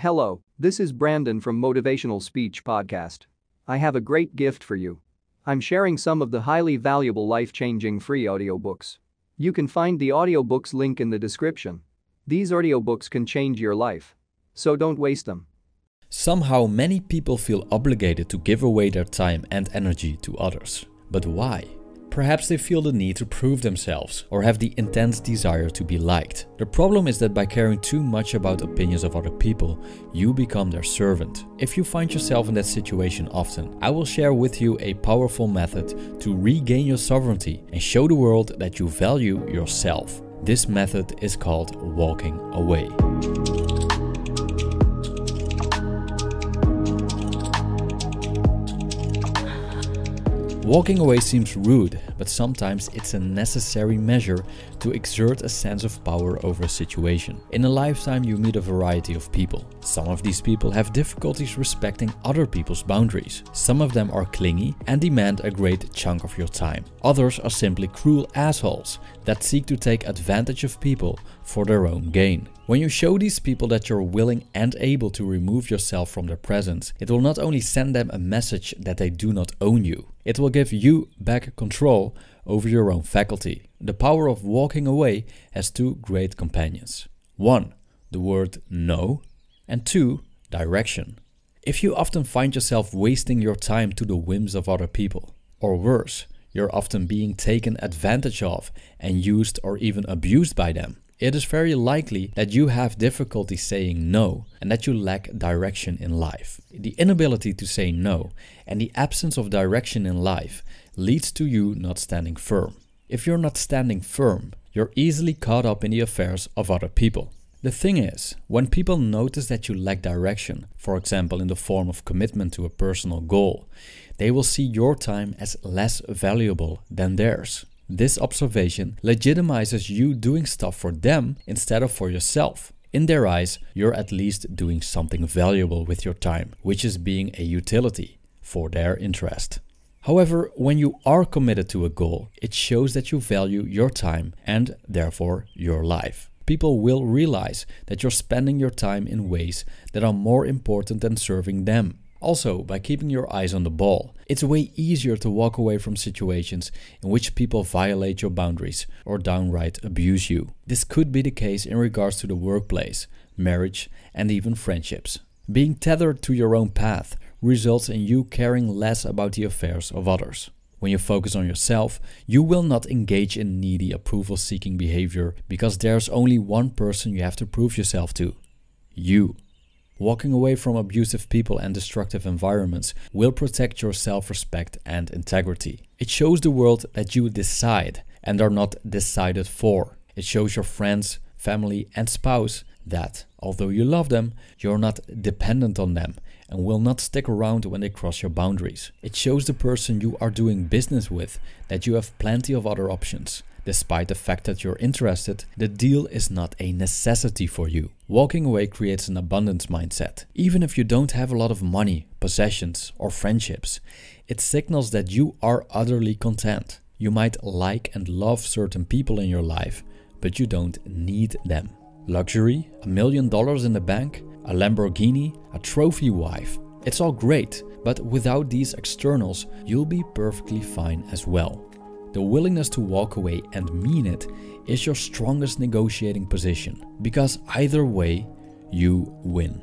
Hello, this is Brandon from Motivational Speech Podcast. I have a great gift for you. I'm sharing some of the highly valuable life changing free audiobooks. You can find the audiobooks link in the description. These audiobooks can change your life. So don't waste them. Somehow, many people feel obligated to give away their time and energy to others. But why? Perhaps they feel the need to prove themselves or have the intense desire to be liked. The problem is that by caring too much about opinions of other people, you become their servant. If you find yourself in that situation often, I will share with you a powerful method to regain your sovereignty and show the world that you value yourself. This method is called walking away. Walking away seems rude, but sometimes it's a necessary measure to exert a sense of power over a situation. In a lifetime, you meet a variety of people. Some of these people have difficulties respecting other people's boundaries. Some of them are clingy and demand a great chunk of your time. Others are simply cruel assholes that seek to take advantage of people for their own gain. When you show these people that you're willing and able to remove yourself from their presence, it will not only send them a message that they do not own you, it will give you back control over your own faculty. The power of walking away has two great companions. One, the word no, and two, direction. If you often find yourself wasting your time to the whims of other people, or worse, you're often being taken advantage of and used or even abused by them, it is very likely that you have difficulty saying no and that you lack direction in life. The inability to say no and the absence of direction in life leads to you not standing firm. If you're not standing firm, you're easily caught up in the affairs of other people. The thing is, when people notice that you lack direction, for example in the form of commitment to a personal goal, they will see your time as less valuable than theirs. This observation legitimizes you doing stuff for them instead of for yourself. In their eyes, you're at least doing something valuable with your time, which is being a utility for their interest. However, when you are committed to a goal, it shows that you value your time and therefore your life. People will realize that you're spending your time in ways that are more important than serving them. Also, by keeping your eyes on the ball, it's way easier to walk away from situations in which people violate your boundaries or downright abuse you. This could be the case in regards to the workplace, marriage, and even friendships. Being tethered to your own path results in you caring less about the affairs of others. When you focus on yourself, you will not engage in needy approval seeking behavior because there's only one person you have to prove yourself to you. Walking away from abusive people and destructive environments will protect your self respect and integrity. It shows the world that you decide and are not decided for. It shows your friends, family, and spouse that, although you love them, you're not dependent on them and will not stick around when they cross your boundaries. It shows the person you are doing business with that you have plenty of other options Despite the fact that you're interested, the deal is not a necessity for you. Walking away creates an abundance mindset. Even if you don't have a lot of money, possessions, or friendships, it signals that you are utterly content. You might like and love certain people in your life, but you don't need them. Luxury, a million dollars in the bank, a Lamborghini, a trophy wife. It's all great, but without these externals, you'll be perfectly fine as well. The willingness to walk away and mean it is your strongest negotiating position because either way, you win.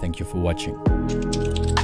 Thank you for watching.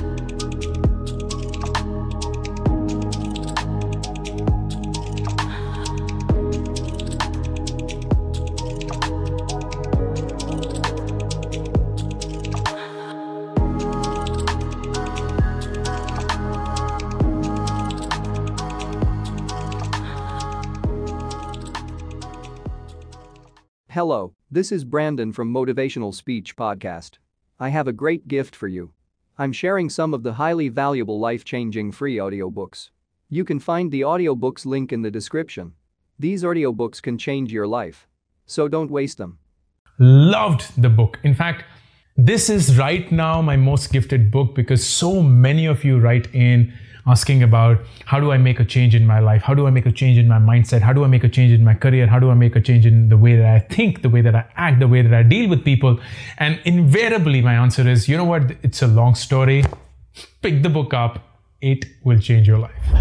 Hello, this is Brandon from Motivational Speech Podcast. I have a great gift for you. I'm sharing some of the highly valuable life changing free audiobooks. You can find the audiobooks link in the description. These audiobooks can change your life. So don't waste them. Loved the book. In fact, this is right now my most gifted book because so many of you write in asking about how do I make a change in my life? How do I make a change in my mindset? How do I make a change in my career? How do I make a change in the way that I think, the way that I act, the way that I deal with people? And invariably, my answer is, you know what? It's a long story. Pick the book up. It will change your life.